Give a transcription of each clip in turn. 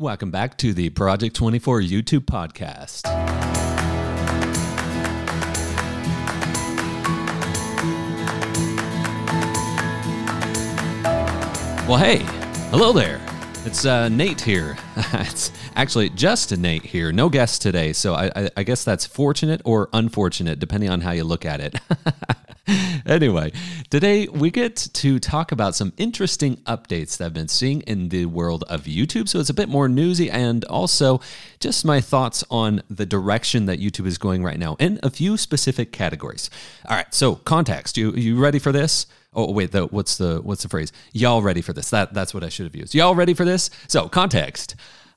Welcome back to the Project 24 YouTube podcast. Well, hey, hello there. It's uh, Nate here. it's actually just Nate here. No guest today. So I, I, I guess that's fortunate or unfortunate, depending on how you look at it. anyway, today we get to talk about some interesting updates that I've been seeing in the world of YouTube. So it's a bit more newsy and also just my thoughts on the direction that YouTube is going right now in a few specific categories. All right, so context. You you ready for this? Oh wait, the, what's the what's the phrase? Y'all ready for this? That that's what I should have used. Y'all ready for this? So context.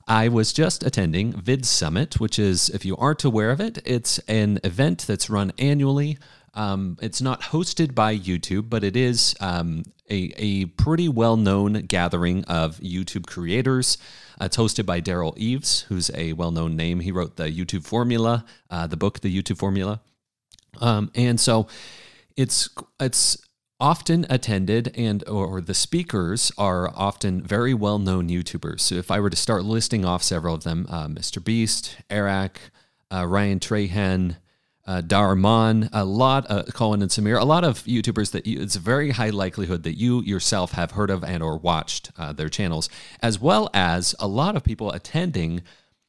I was just attending Vid Summit, which is, if you aren't aware of it, it's an event that's run annually um, it's not hosted by YouTube, but it is um, a, a pretty well known gathering of YouTube creators. Uh, it's hosted by Derral Eves, who's a well known name. He wrote the YouTube Formula, uh, the book, The YouTube Formula. Um, and so it's, it's, often attended and or, the speakers are often very well known YouTubers. So if I were to start listing off several of them, uh, Mr. Beast, Eric, uh, Ryan Trahan, uh, Dhar Mann, a lot, uh, Colin and Samir, a lot of YouTubers that you, it's a very high likelihood that you yourself have heard of and or watched uh, their channels, as well as a lot of people attending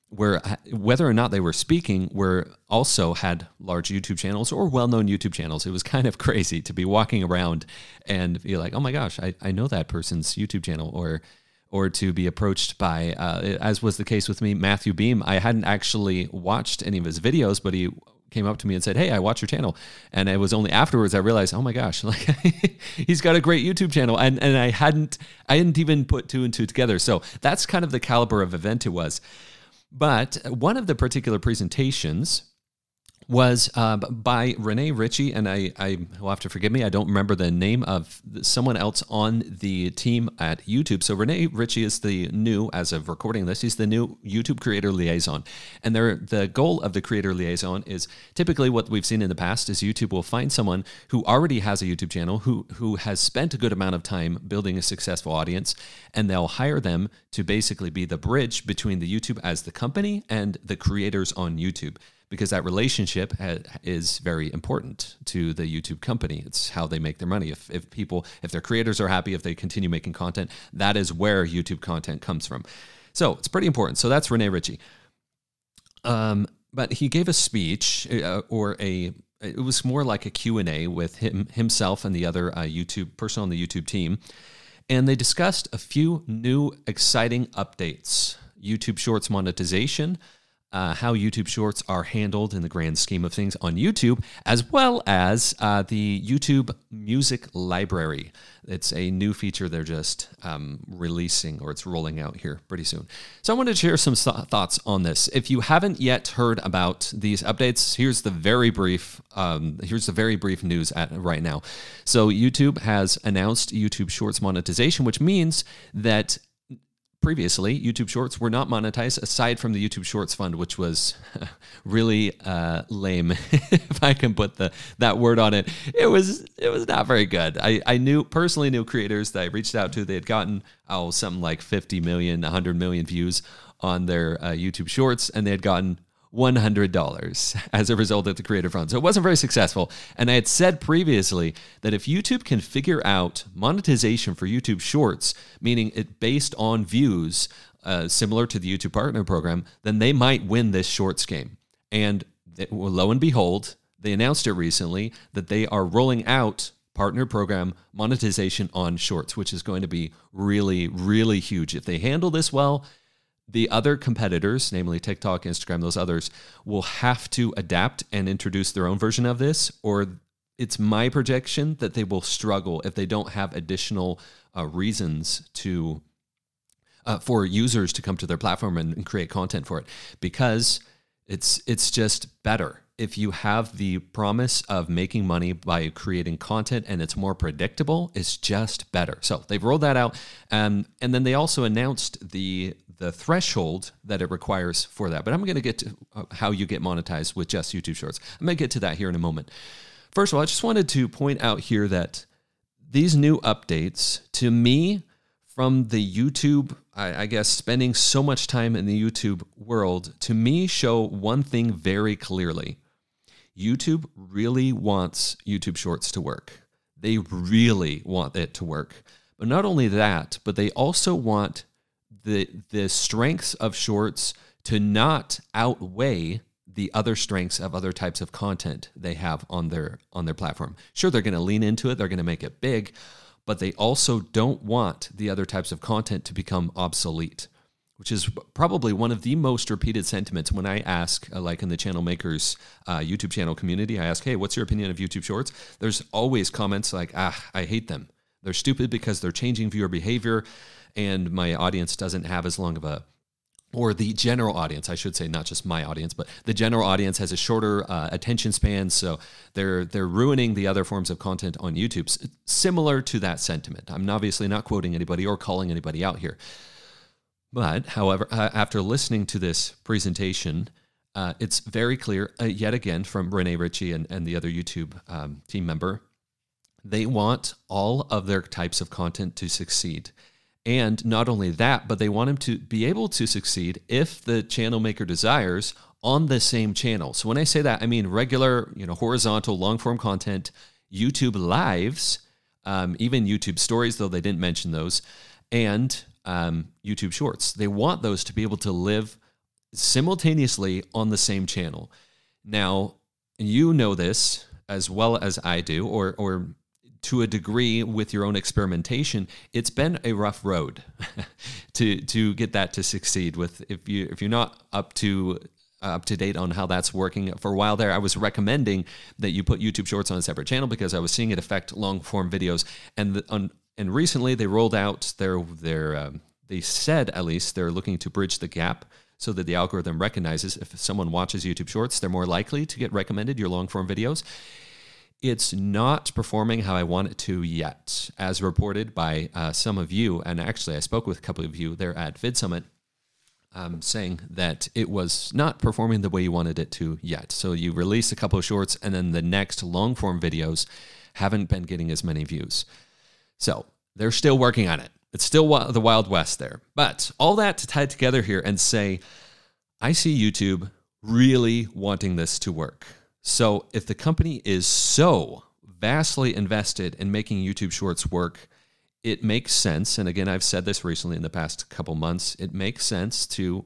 where whether or not they were speaking were also had large YouTube channels or well-known YouTube channels. It was kind of crazy to be walking around and be like, oh my gosh, I, I know that person's YouTube channel or or to be approached by, uh, as was the case with me, Matthew Beem. I hadn't actually watched any of his videos, but he came up to me and said, "Hey, I watch your channel," and it was only afterwards I realized, oh my gosh, like he's got a great YouTube channel, and and I hadn't I hadn't even put two and two together. So that's kind of the caliber of event it was. But one of the particular presentations was uh, by Rene Ritchie, and I, I will have to forgive me. I don't remember the name of someone else on the team at YouTube. So Rene Ritchie is the new, as of recording this, he's the new YouTube creator liaison. And the goal of the creator liaison is typically what we've seen in the past is YouTube will find someone who already has a YouTube channel, who who has spent a good amount of time building a successful audience, and they'll hire them to basically be the bridge between the YouTube as the company and the creators on YouTube because that relationship ha- is very important to the YouTube company. It's how they make their money. If, if people, if their creators are happy, if they continue making content, that is where YouTube content comes from. So it's pretty important. So that's Rene Ritchie. Um, but he gave a speech uh, or a it was more like a q&a with him himself and the other uh, youtube person on the youtube team and they discussed a few new exciting updates youtube shorts monetization uh, how YouTube Shorts are handled in the grand scheme of things on YouTube, as well as uh, the YouTube Music Library. It's a new feature they're just um, releasing or it's rolling out here pretty soon. So I wanted to share some th- thoughts on this. If you haven't yet heard about these updates, here's the very brief. Um, here's the very brief news at right now. So YouTube has announced YouTube Shorts monetization, which means that previously, YouTube Shorts were not monetized aside from the YouTube Shorts fund, which was really uh, lame, if I can put the that word on it. It was it was not very good. I, I knew personally knew creators that I reached out to. They had gotten oh something like 50 million, 100 million views on their uh, YouTube Shorts, and they had gotten $100 as a result of the Creator Fund. So it wasn't very successful. And I had said previously that if YouTube can figure out monetization for YouTube Shorts, meaning it based on views, uh, similar to the YouTube Partner Program, then they might win this Shorts game. And it, well, lo and behold, they announced it recently that they are rolling out partner program monetization on shorts, which is going to be really, really huge. If they handle this well, the other competitors, namely TikTok, Instagram, those others, will have to adapt and introduce their own version of this, or it's my projection that they will struggle if they don't have additional uh, reasons to uh, for users to come to their platform and, and create content for it. Because it's it's just better if you have the promise of making money by creating content and it's more predictable, it's just better. So they've rolled that out, um, and then they also announced the the threshold that it requires for that. But I'm going to get to uh, how you get monetized with just YouTube Shorts. I'm going to get to that here in a moment. First of all, I just wanted to point out here that these new updates, to me, from the YouTube, I, I, guess, spending so much time in the YouTube world, to me, show one thing very clearly YouTube really wants YouTube Shorts to work. They really want it to work. But not only that, but they also want the, the strengths of Shorts to not outweigh the other strengths of other types of content they have on their on their platform. Sure, they're going to lean into it, they're going to make it big, but they also don't want the other types of content to become obsolete, which is probably one of the most repeated sentiments when I ask, uh, like in the channel makers uh, YouTube channel community, I ask, hey, what's your opinion of YouTube Shorts? There's always comments like, ah, I hate them. They're stupid because they're changing viewer behavior, and my audience doesn't have as long of a or the general audience, I should say, not just my audience, but the general audience has a shorter uh, attention span, so they're they're ruining the other forms of content on YouTube. Similar to that sentiment. I'm obviously not quoting anybody or calling anybody out here, but however, uh, after listening to this presentation, uh, it's very clear uh, yet again from Rene Ritchie and, and the other YouTube um, team member, they want all of their types of content to succeed. And not only that, but they want them to be able to succeed if the channel maker desires on the same channel. So when I say that, I mean regular, you know, horizontal long form content, YouTube lives, um, even YouTube stories, though they didn't mention those, and um, YouTube shorts. They want those to be able to live simultaneously on the same channel. Now, you know this as well as I do, or or to a degree with your own experimentation, it's been a rough road to to get that to succeed. With if you if you're not up to up to date on how that's working. For a while there, I was recommending that you put YouTube Shorts on a separate channel because I was seeing it affect long form videos. And the, on, and recently they rolled out their their um, they said at least they're looking to bridge the gap so that the algorithm recognizes if someone watches YouTube Shorts, they're more likely to get recommended your long form videos it's not performing how I want it to yet, as reported by uh, some of you. And actually, I spoke with a couple of you there at VidSummit um, saying that it was not performing the way you wanted it to yet. So you release a couple of shorts, and then the next long form videos haven't been getting as many views. So they're still working on it. It's still the Wild West there. But all that to tie together here and say, I see YouTube really wanting this to work. So if the company is so vastly invested in making YouTube Shorts work, it makes sense. And again, I've said this recently in the past couple months. It makes sense to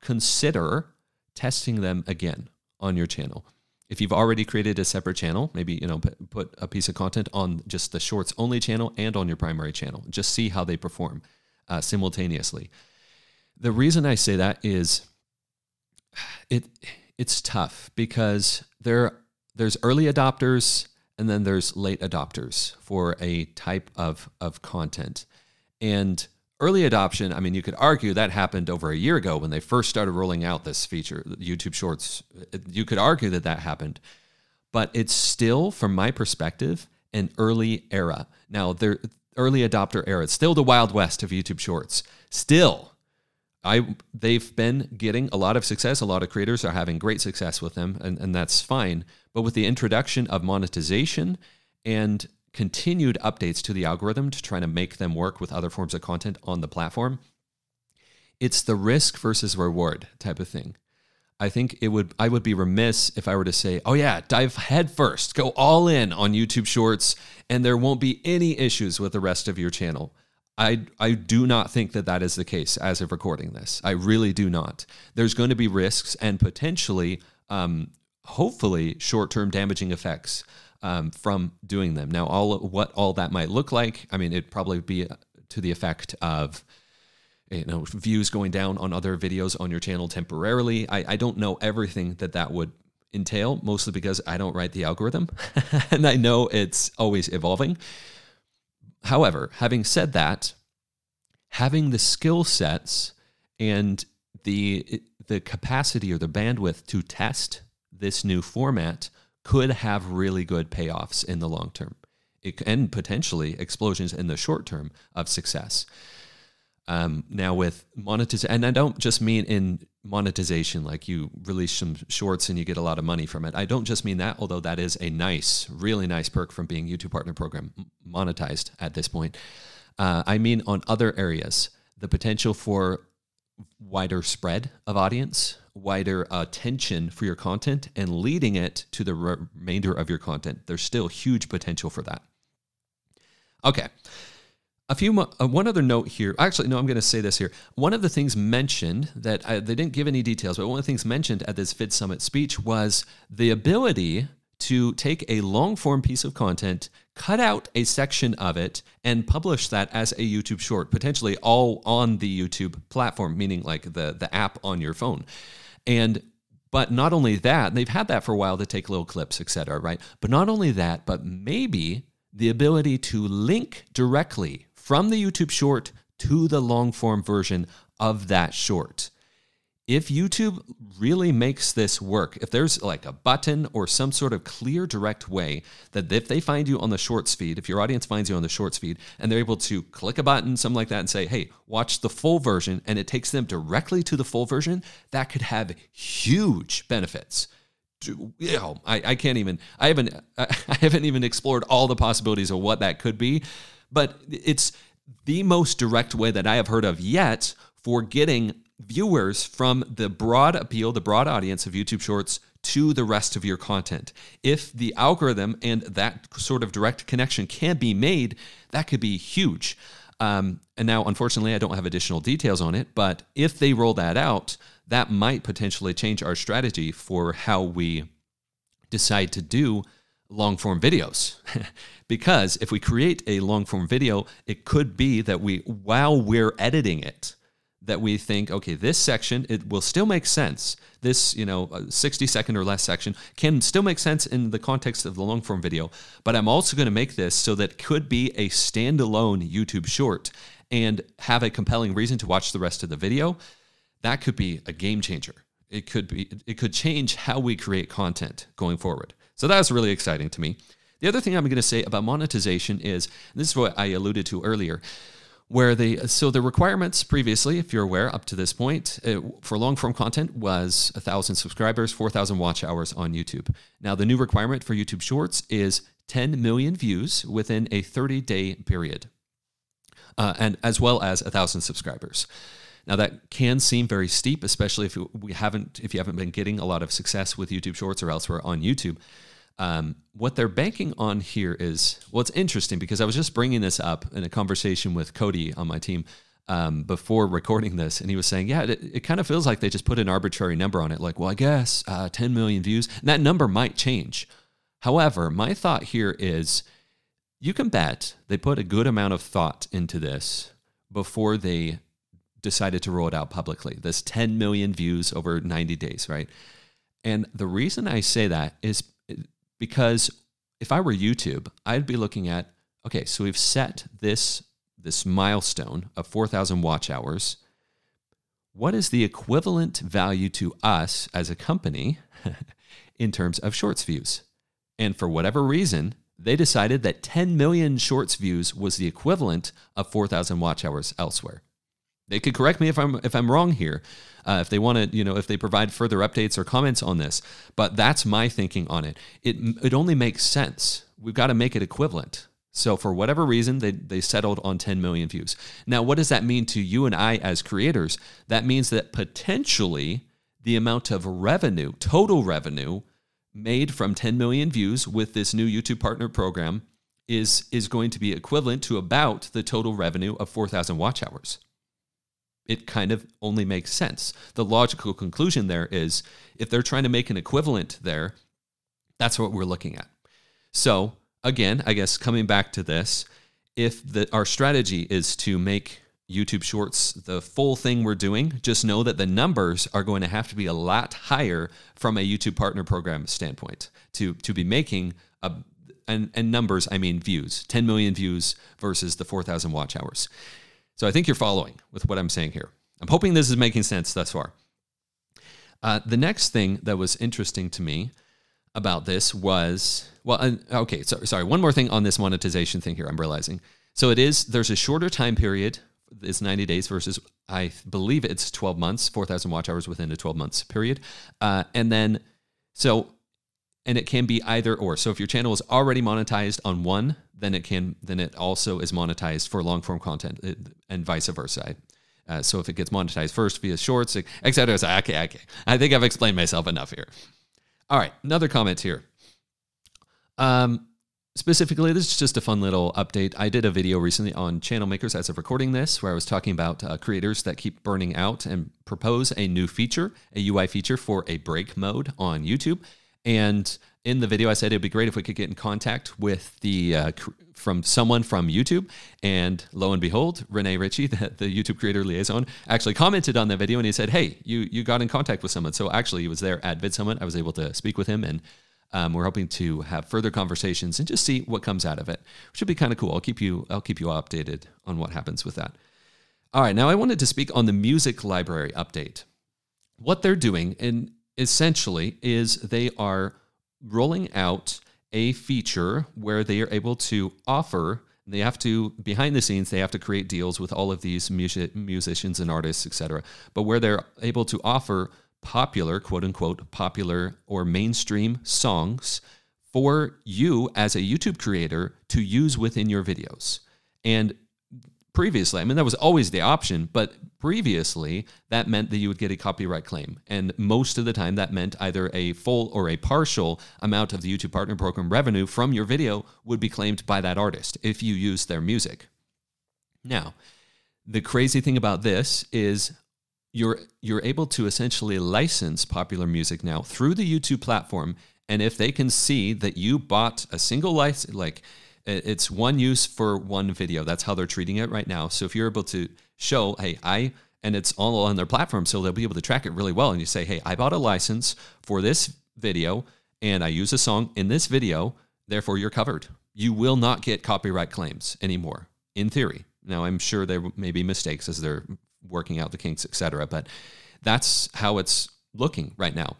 consider testing them again on your channel. If you've already created a separate channel, maybe you know put a piece of content on just the shorts only channel and on your primary channel. Just see how they perform uh, simultaneously. The reason I say that is it it's tough because there there's early adopters and then there's late adopters for a type of of content. And early adoption, I mean, you could argue that happened over a year ago when they first started rolling out this feature, YouTube Shorts. You could argue that that happened, but it's still, from my perspective, an early era. Now, there early adopter era. It's still the wild west of YouTube Shorts. Still, I they've been getting a lot of success. A lot of creators are having great success with them, and, and that's fine. But with the introduction of monetization and continued updates to the algorithm to try to make them work with other forms of content on the platform, it's the risk versus reward type of thing. I think it would I would be remiss if I were to say, "Oh yeah, dive headfirst, go all in on YouTube Shorts and there won't be any issues with the rest of your channel." I, I do not think that that is the case as of recording this. I really do not. There's going to be risks and potentially, um, hopefully, short term damaging effects um, from doing them. Now, all what all that might look like, I mean, it'd probably be to the effect of you know views going down on other videos on your channel temporarily. I, I don't know everything that that would entail, mostly because I don't write the algorithm, and I know it's always evolving. However, having said that, having the skill sets and the the capacity or the bandwidth to test this new format could have really good payoffs in the long term it, and potentially explosions in the short term of success. Um, now with monetization, and I don't just mean in monetization, like you release some shorts and you get a lot of money from it. I don't just mean that, although that is a nice, really nice perk from being YouTube Partner Program monetized at this point. Uh, I mean, on other areas, the potential for wider spread of audience, wider attention for your content, and leading it to the remainder of your content. There's still huge potential for that. Okay. A few, uh, one other note here. Actually, no, I'm going to say this here. One of the things mentioned that I, they didn't give any details, but one of the things mentioned at this Vid Summit speech was the ability to take a long form piece of content, cut out a section of it, and publish that as a YouTube short, potentially all on the YouTube platform, meaning like the, the app on your phone. And but not only that, they've had that for a while to take little clips, etc. Right? But not only that, but maybe the ability to link directly from the YouTube short to the long form version of that short if YouTube really makes this work, if there's like a button or some sort of clear, direct way that if they find you on the shorts feed, if your audience finds you on the shorts feed and they're able to click a button, something like that, and say, hey, watch the full version, and it takes them directly to the full version, that could have huge benefits. You know, I, I can't even, I haven't, I haven't even explored all the possibilities of what that could be, but it's the most direct way that I have heard of yet for getting viewers from the broad appeal, the broad audience of YouTube Shorts to the rest of your content. If the algorithm and that sort of direct connection can be made, that could be huge. Um, and now, unfortunately, I don't have additional details on it, but if they roll that out, that might potentially change our strategy for how we decide to do long form videos. because if we create a long form video, it could be that we, while we're editing it, that we think, okay, this section, it will still make sense. This, you know, uh, 60 second or less section can still make sense in the context of the long form video, but I'm also going to make this so that it could be a standalone YouTube short and have a compelling reason to watch the rest of the video. That could be a game changer. It could be, it could change how we create content going forward. So that's really exciting to me. The other thing I'm going to say about monetization is, this is what I alluded to earlier where they so the requirements previously if you're aware up to this point it, for long form content was 1000 subscribers 4000 watch hours on youtube. Now the new requirement for youtube shorts is 10 million views within a 30 day period uh, and as well as 1000 subscribers. Now that can seem very steep especially if we haven't if you haven't been getting a lot of success with youtube shorts or elsewhere on youtube um, what they're banking on here is well, it's interesting because I was just bringing this up in a conversation with Cody on my team um, before recording this, and he was saying, "Yeah, it, it, kind of feels like they just put an arbitrary number on it. Like, well, I guess uh, 10 million views. And that number might change. However, my thought here is, you can bet they put a good amount of thought into this before they decided to roll it out publicly. This 10 million views over 90 days, right? And the reason I say that is because if I were YouTube, I'd be looking at okay, so we've set this this milestone of 4,000 watch hours. What is the equivalent value to us as a company in terms of shorts views? And for whatever reason, they decided that 10 million shorts views was the equivalent of 4,000 watch hours elsewhere. They could correct me if I'm if I'm wrong here, uh, if they want to, you know, if they provide further updates or comments on this. But that's my thinking on it. It it only makes sense. We've got to make it equivalent. So for whatever reason, they they settled on 10 million views. Now, what does that mean to you and I as creators? That means that potentially the amount of revenue, total revenue, made from 10 million views with this new YouTube partner program is is going to be equivalent to about the total revenue of 4,000 watch hours it kind of only makes sense. The logical conclusion there is if they're trying to make an equivalent there, that's what we're looking at. So, again, I guess coming back to this, if the, our strategy is to make YouTube Shorts the full thing we're doing, just know that the numbers are going to have to be a lot higher from a YouTube partner program standpoint to, to be making a and, and numbers, I mean views, 10 million views versus the 4,000 watch hours. So I think you're following with what I'm saying here. I'm hoping this is making sense thus far. Uh, the next thing that was interesting to me about this was well, uh, okay, so, sorry, one more thing on this monetization thing here. I'm realizing. So it is there's a shorter time period. It's 90 days versus I believe it's 12 months, 4,000 watch hours within a 12 months period, uh, and then so and it can be either or. So if your channel is already monetized on one, then it can then it also is monetized for long form content, and vice versa. Uh, so if it gets monetized first via shorts, etc. Okay, okay. I think I've explained myself enough here. All right, another comment here. Um, specifically, this is just a fun little update. I did a video recently on channel makers as of recording this, where I was talking about uh, creators that keep burning out and propose a new feature, a UI feature for a break mode on YouTube. And in the video, I said it'd be great if we could get in contact with the uh, from someone from YouTube. And lo and behold, Rene Ritchie, the, the, YouTube creator liaison, actually commented on that video and he said, "Hey, you you got in contact with someone." So actually, he was there at Vid Summit. I was able to speak with him, and um, we're hoping to have further conversations and just see what comes out of it. Should be kind of cool. I'll keep you I'll keep you updated on what happens with that. All right, now I wanted to speak on the music library update. What they're doing, and essentially, is they are rolling out a feature where they are able to offer they have to behind the scenes they have to create deals with all of these music, musicians and artists etc but where they're able to offer popular quote unquote popular or mainstream songs for you as a youtube creator to use within your videos. And previously. I mean, that was always the option, but previously that meant that you would get a copyright claim. And most of the time, that meant either a full or a partial amount of the YouTube Partner Program revenue from your video would be claimed by that artist if you use their music. Now, the crazy thing about this is you're you're able to essentially license popular music now through the YouTube platform and if they can see that you bought a single license like it's one use for one video. That's how they're treating it right now. So if you're able to show, hey, I, and it's all on their platform, so they'll be able to track it really well. And you say, hey, I bought a license for this video and I use a song in this video, therefore you're covered. You will not get copyright claims anymore, in theory. Now, I'm sure there may be mistakes as they're working out the kinks, etc. But that's how it's looking right now.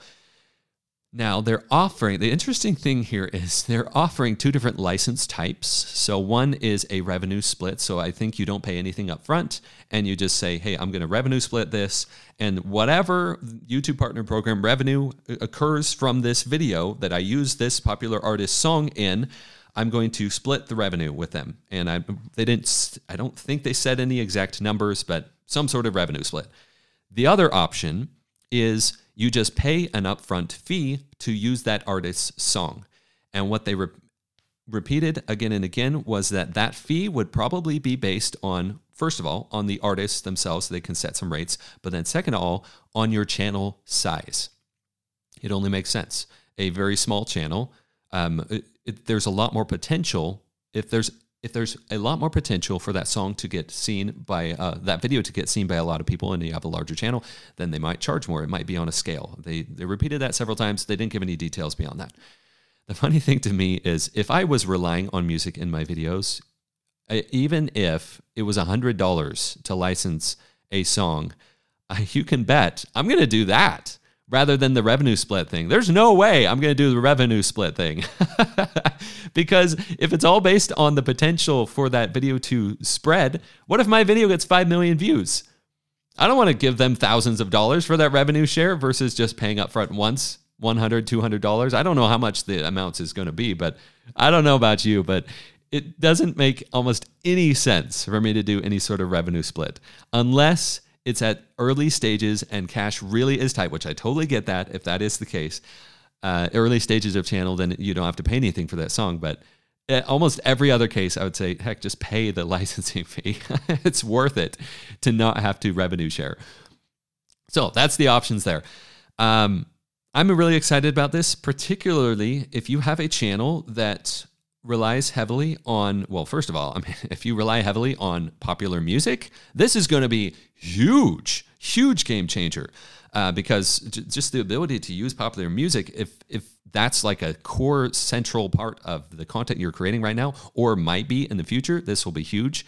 Now, they're offering the interesting thing here is they're offering two different license types. So, one is a revenue split. So, I think you don't pay anything up front and you just say, hey, I'm going to revenue split this. And whatever YouTube Partner Program revenue occurs from this video that I use this popular artist song in, I'm going to split the revenue with them. And I, they didn't, I don't think they said any exact numbers, but some sort of revenue split. The other option is you just pay an upfront fee to use that artist's song. And what they re- repeated again and again was that that fee would probably be based on, first of all, on the artists themselves, so they can set some rates, but then second of all, on your channel size. It only makes sense. A very small channel, um, it, it, there's a lot more potential if there's if there's a lot more potential for that song to get seen by uh, that video to get seen by a lot of people and you have a larger channel then they might charge more. It might be on a scale. They they repeated that several times. They didn't give any details beyond that. The funny thing to me is if i was relying on music in my videos even if it was $100 to license a song you can bet i'm going to do that rather than the revenue split thing. There's no way I'm going to do the revenue split thing. because if it's all based on the potential for that video to spread, what if my video gets 5 million views? I don't want to give them thousands of dollars for that revenue share versus just paying up front once, $100, $200. I don't know how much the amounts is going to be, but I don't know about you, but it doesn't make almost any sense for me to do any sort of revenue split unless it's at early stages and cash really is tight, which I totally get that if that is the case. Uh, early stages of channel, then you don't have to pay anything for that song. But uh, almost every other case, I would say, heck, just pay the licensing fee. it's worth it to not have to revenue share. So that's the options there. Um, I'm really excited about this, particularly if you have a channel that relies heavily on, well, first of all, I mean, if you rely heavily on popular music, this is going to be huge, huge game changer. Uh, because j- just the ability to use popular music, if if that's like a core central part of the content you're creating right now, or might be in the future, this will be huge.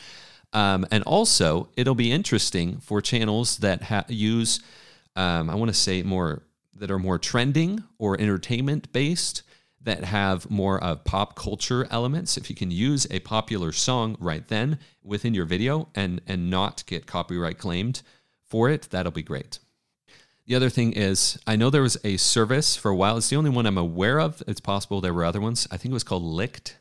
Um, and also, it'll be interesting for channels that ha- use, um, I want to say more that are more trending or entertainment based that have more of pop culture elements. If you can use a popular song right then within your video and and not get copyright claimed for it, that'll be great. The other thing is, I know there was a service for a while. It's the only one I'm aware of. It's possible there were other ones. I think it was called Lickd,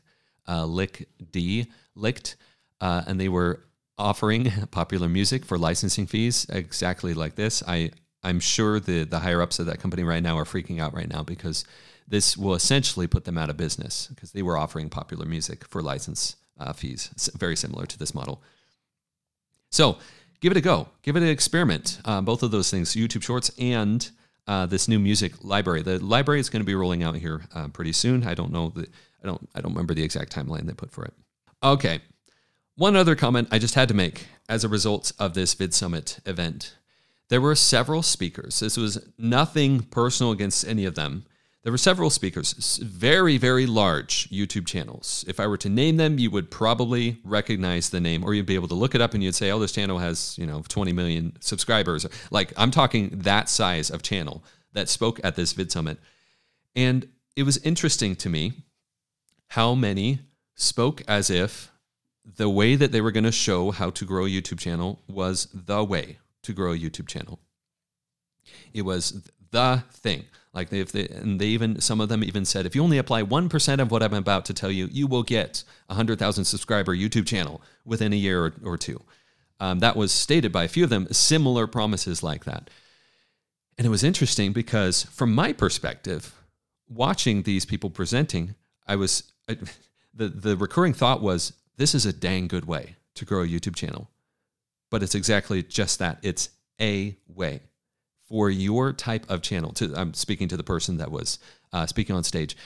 uh, Lick D, Lickd, uh, and they were offering popular music for licensing fees exactly like this. I I'm sure the the higher ups of that company right now are freaking out right now because this will essentially put them out of business because they were offering popular music for license uh, fees. Very similar to this model. So give it a go. Give it an experiment. Uh, both of those things, YouTube Shorts and uh, this new music library. The library is going to be rolling out here uh, pretty soon. I don't know the I don't I don't remember the exact timeline they put for it. Okay. One other comment I just had to make as a result of this VidSummit event. There were several speakers. This was nothing personal against any of them. There were several speakers, very, very large YouTube channels. If I were to name them, you would probably recognize the name, or you'd be able to look it up and you'd say, oh, this channel has, you know, 20 million subscribers. Like, I'm talking that size of channel that spoke at this VidSummit. And it was interesting to me how many spoke as if the way that they were going to show how to grow a YouTube channel was the way to grow a YouTube channel. It was the thing. Like they, if they, and they even some of them even said, if you only apply one percent of what I'm about to tell you, you will get a hundred thousand subscriber YouTube channel within a year or, or two. Um, that was stated by a few of them. Similar promises like that, and it was interesting because from my perspective, watching these people presenting, I was I, the the recurring thought was, this is a dang good way to grow a YouTube channel, but it's exactly just that. It's a way for your type of channel. To I'm speaking to the person that was uh, speaking on stage,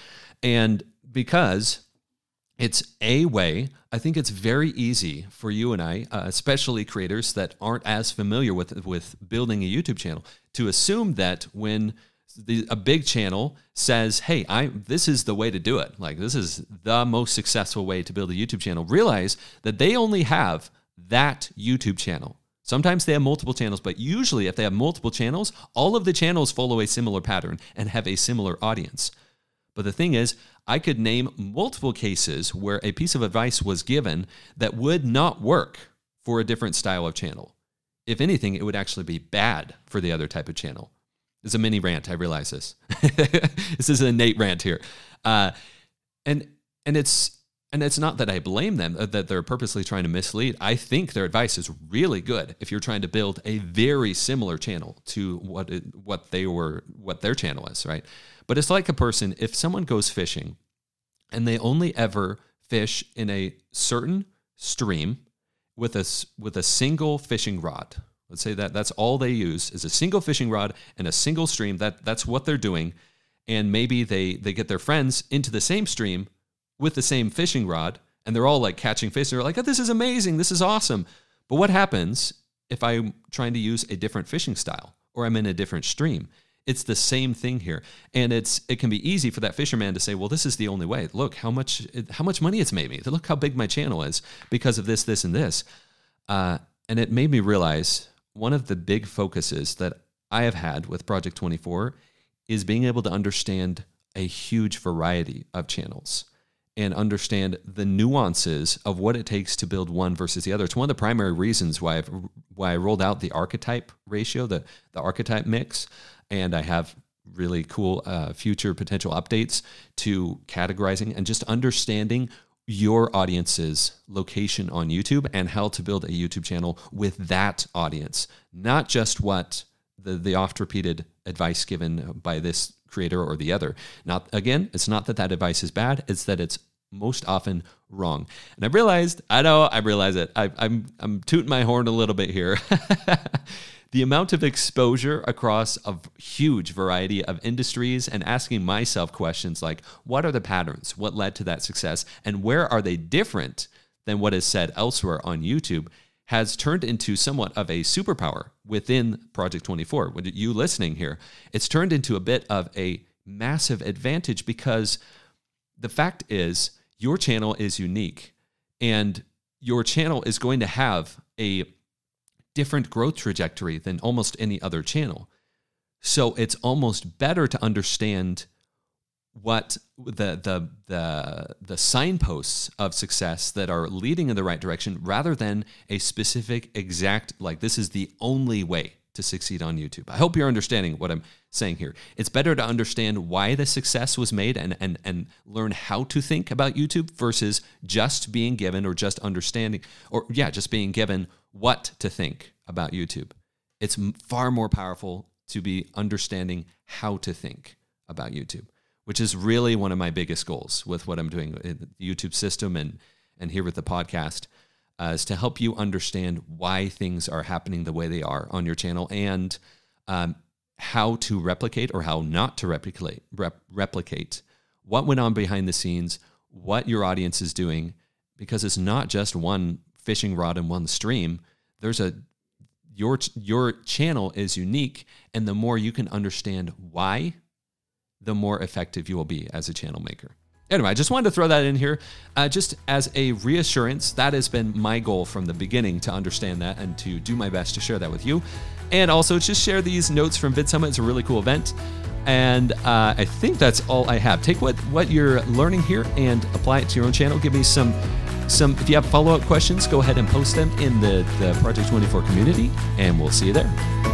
and because it's a way. I think it's very easy for you and I, uh, especially creators that aren't as familiar with with building a YouTube channel, to assume that when the, a big channel says, "Hey, I this is the way to do it. Like this is the most successful way to build a YouTube channel." Realize that they only have that YouTube channel. Sometimes they have multiple channels, but usually, if they have multiple channels, all of the channels follow a similar pattern and have a similar audience. But the thing is, I could name multiple cases where a piece of advice was given that would not work for a different style of channel. If anything, it would actually be bad for the other type of channel. It's a mini rant. I realize this. this is an innate rant here, uh, and and it's and it's not that I blame them uh, that they're purposely trying to mislead. I think their advice is really good if you're trying to build a very similar channel to what it, what they were what their channel is, right? But it's like a person if someone goes fishing and they only ever fish in a certain stream with a with a single fishing rod. Let's say that that's all they use is a single fishing rod and a single stream. That that's what they're doing. And maybe they they get their friends into the same stream with the same fishing rod and they're all like catching fish. They're like, oh, this is amazing. This is awesome. But what happens if I'm trying to use a different fishing style or I'm in a different stream? It's the same thing here. And it's it can be easy for that fisherman to say, well, this is the only way. Look how much how much money it's made me. Look how big my channel is because of this, this, and this. Uh, and it made me realize one of the big focuses that I have had with Project 24 is being able to understand a huge variety of channels and understand the nuances of what it takes to build one versus the other. It's one of the primary reasons why I've why I rolled out the archetype ratio, the the archetype mix, and I have really cool uh, future potential updates to categorizing and just understanding your audience's location on YouTube and how to build a YouTube channel with that audience, not just what the the oft repeated advice given by this creator or the other. Not again, it's not that that advice is bad, it's that it's most often wrong. And I realized, I know, I realize it. I, I'm I'm tooting my horn a little bit here. the amount of exposure across a huge variety of industries and asking myself questions like what are the patterns what led to that success and where are they different than what is said elsewhere on youtube has turned into somewhat of a superpower within Project 24. With you listening here, it's turned into a bit of a massive advantage because the fact is your channel is unique and your channel is going to have a different growth trajectory than almost any other channel. So it's almost better to understand what the the the the signposts of success that are leading in the right direction rather than a specific exact like this is the only way to succeed on YouTube. I hope you're understanding what I'm saying here. It's better to understand why the success was made and, and, and learn how to think about YouTube versus just being given or just understanding, or yeah, just being given what to think about YouTube. It's far more powerful to be understanding how to think about YouTube, which is really one of my biggest goals with what I'm doing in the YouTube system and, and here with the podcast uh, is to help you understand why things are happening the way they are on your channel and um, how to replicate or how not to replicate rep- replicate what went on behind the scenes, what your audience is doing, because it's not just one fishing rod and one stream. There's a your your channel is unique, and the more you can understand why, the more effective you will be as a channel maker anyway, I just wanted to throw that in here uh, just as a reassurance. That has been my goal from the beginning to understand that and to do my best to share that with you. And also just share these notes from VidSummit. It's a really cool event. And uh, I think that's all I have. Take what, what you're learning here and apply it to your own channel. Give me some some if you have follow-up questions, go ahead and post them in the, the Project 24 community, and we'll see you there.